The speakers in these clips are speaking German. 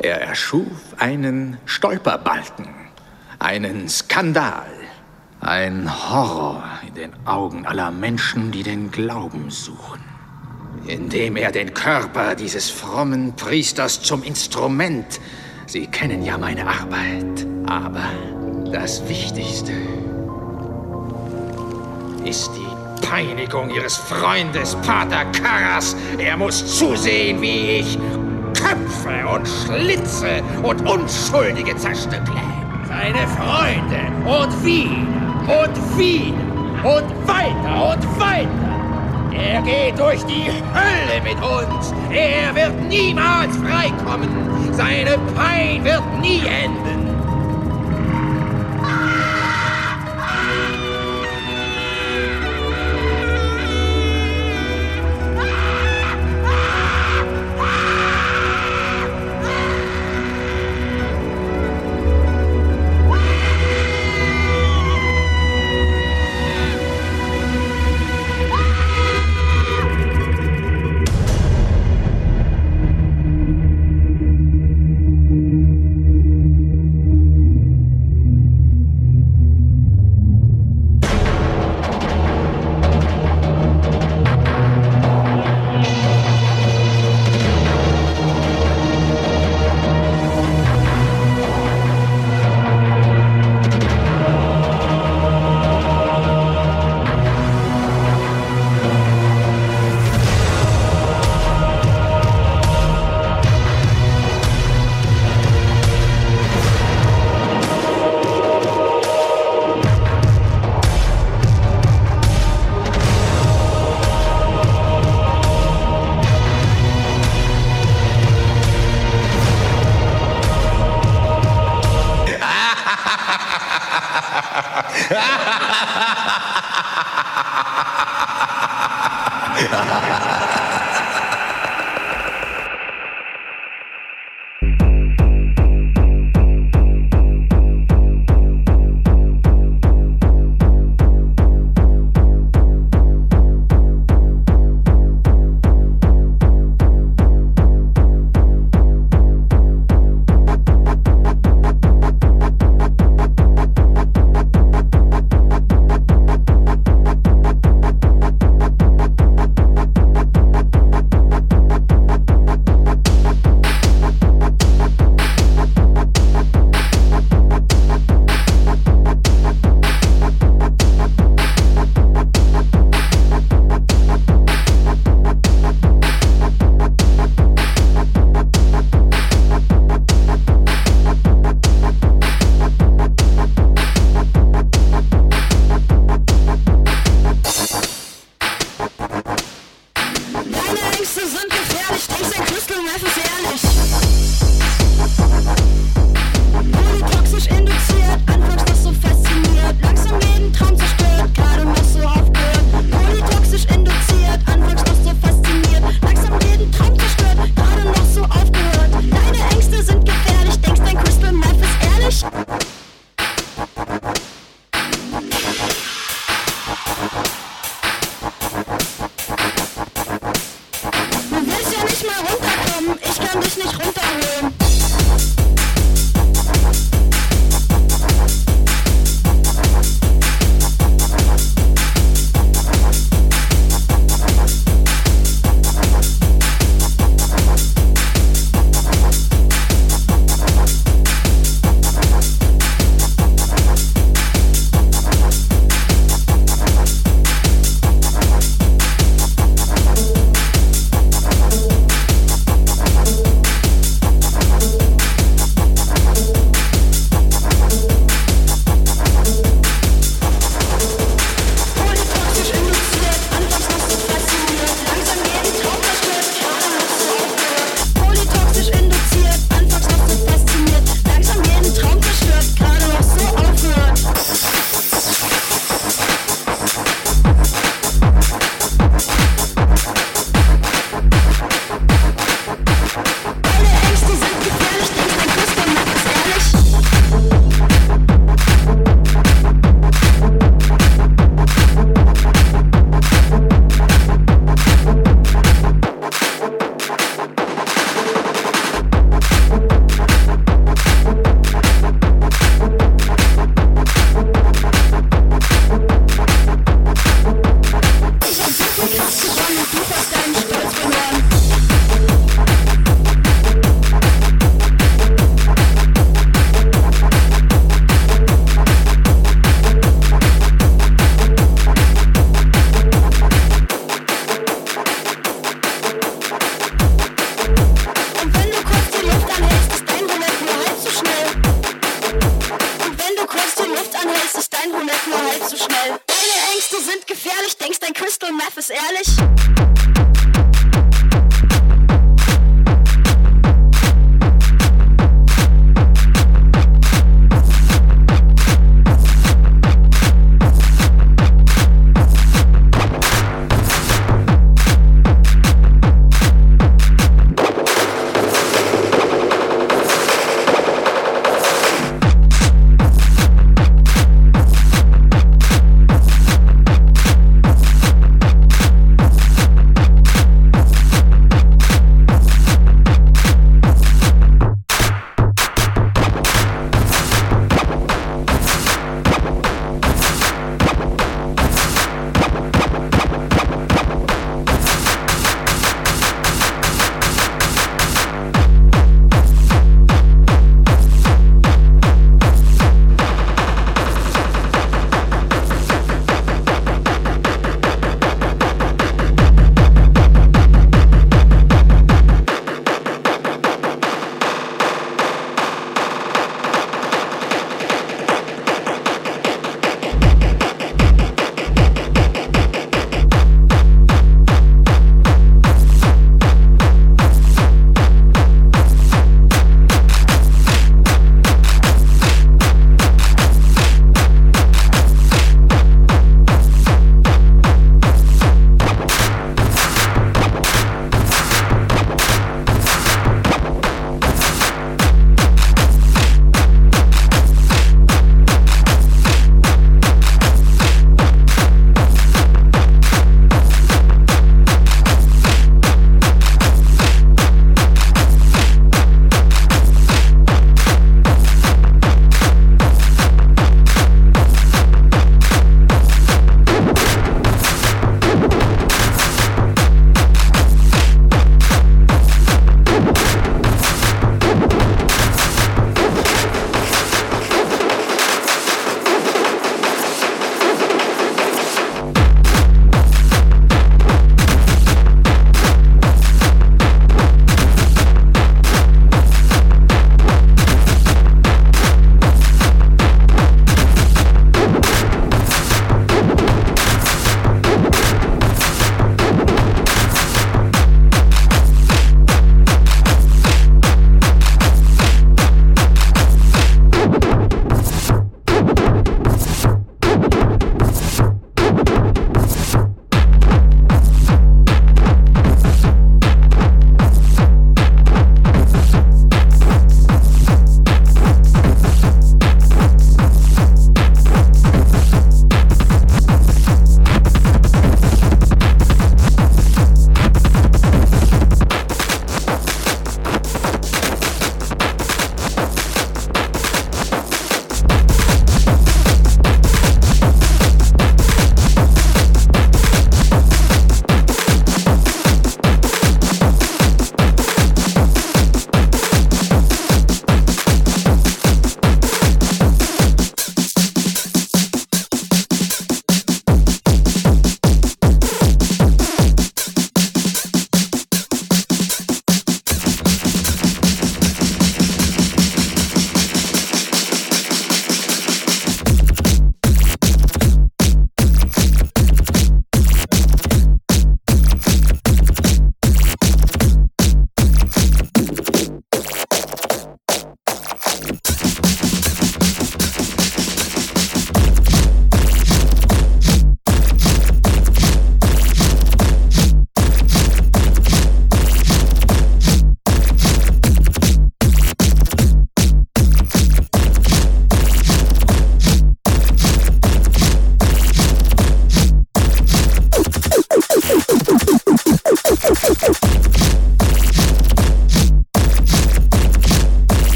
Er erschuf einen Stolperbalken, einen Skandal, ein Horror in den Augen aller Menschen, die den Glauben suchen. Indem er den Körper dieses frommen Priesters zum Instrument. Sie kennen ja meine Arbeit. Aber das Wichtigste ist die Peinigung Ihres Freundes, Pater Karras. Er muss zusehen, wie ich Köpfe und Schlitze und Unschuldige zerstückle. Seine Freunde und wieder und wieder und weiter und weiter. Er geht durch die Hölle mit uns. Er wird niemals freikommen. Seine Pein wird nie enden.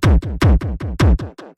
不不不不不不不不。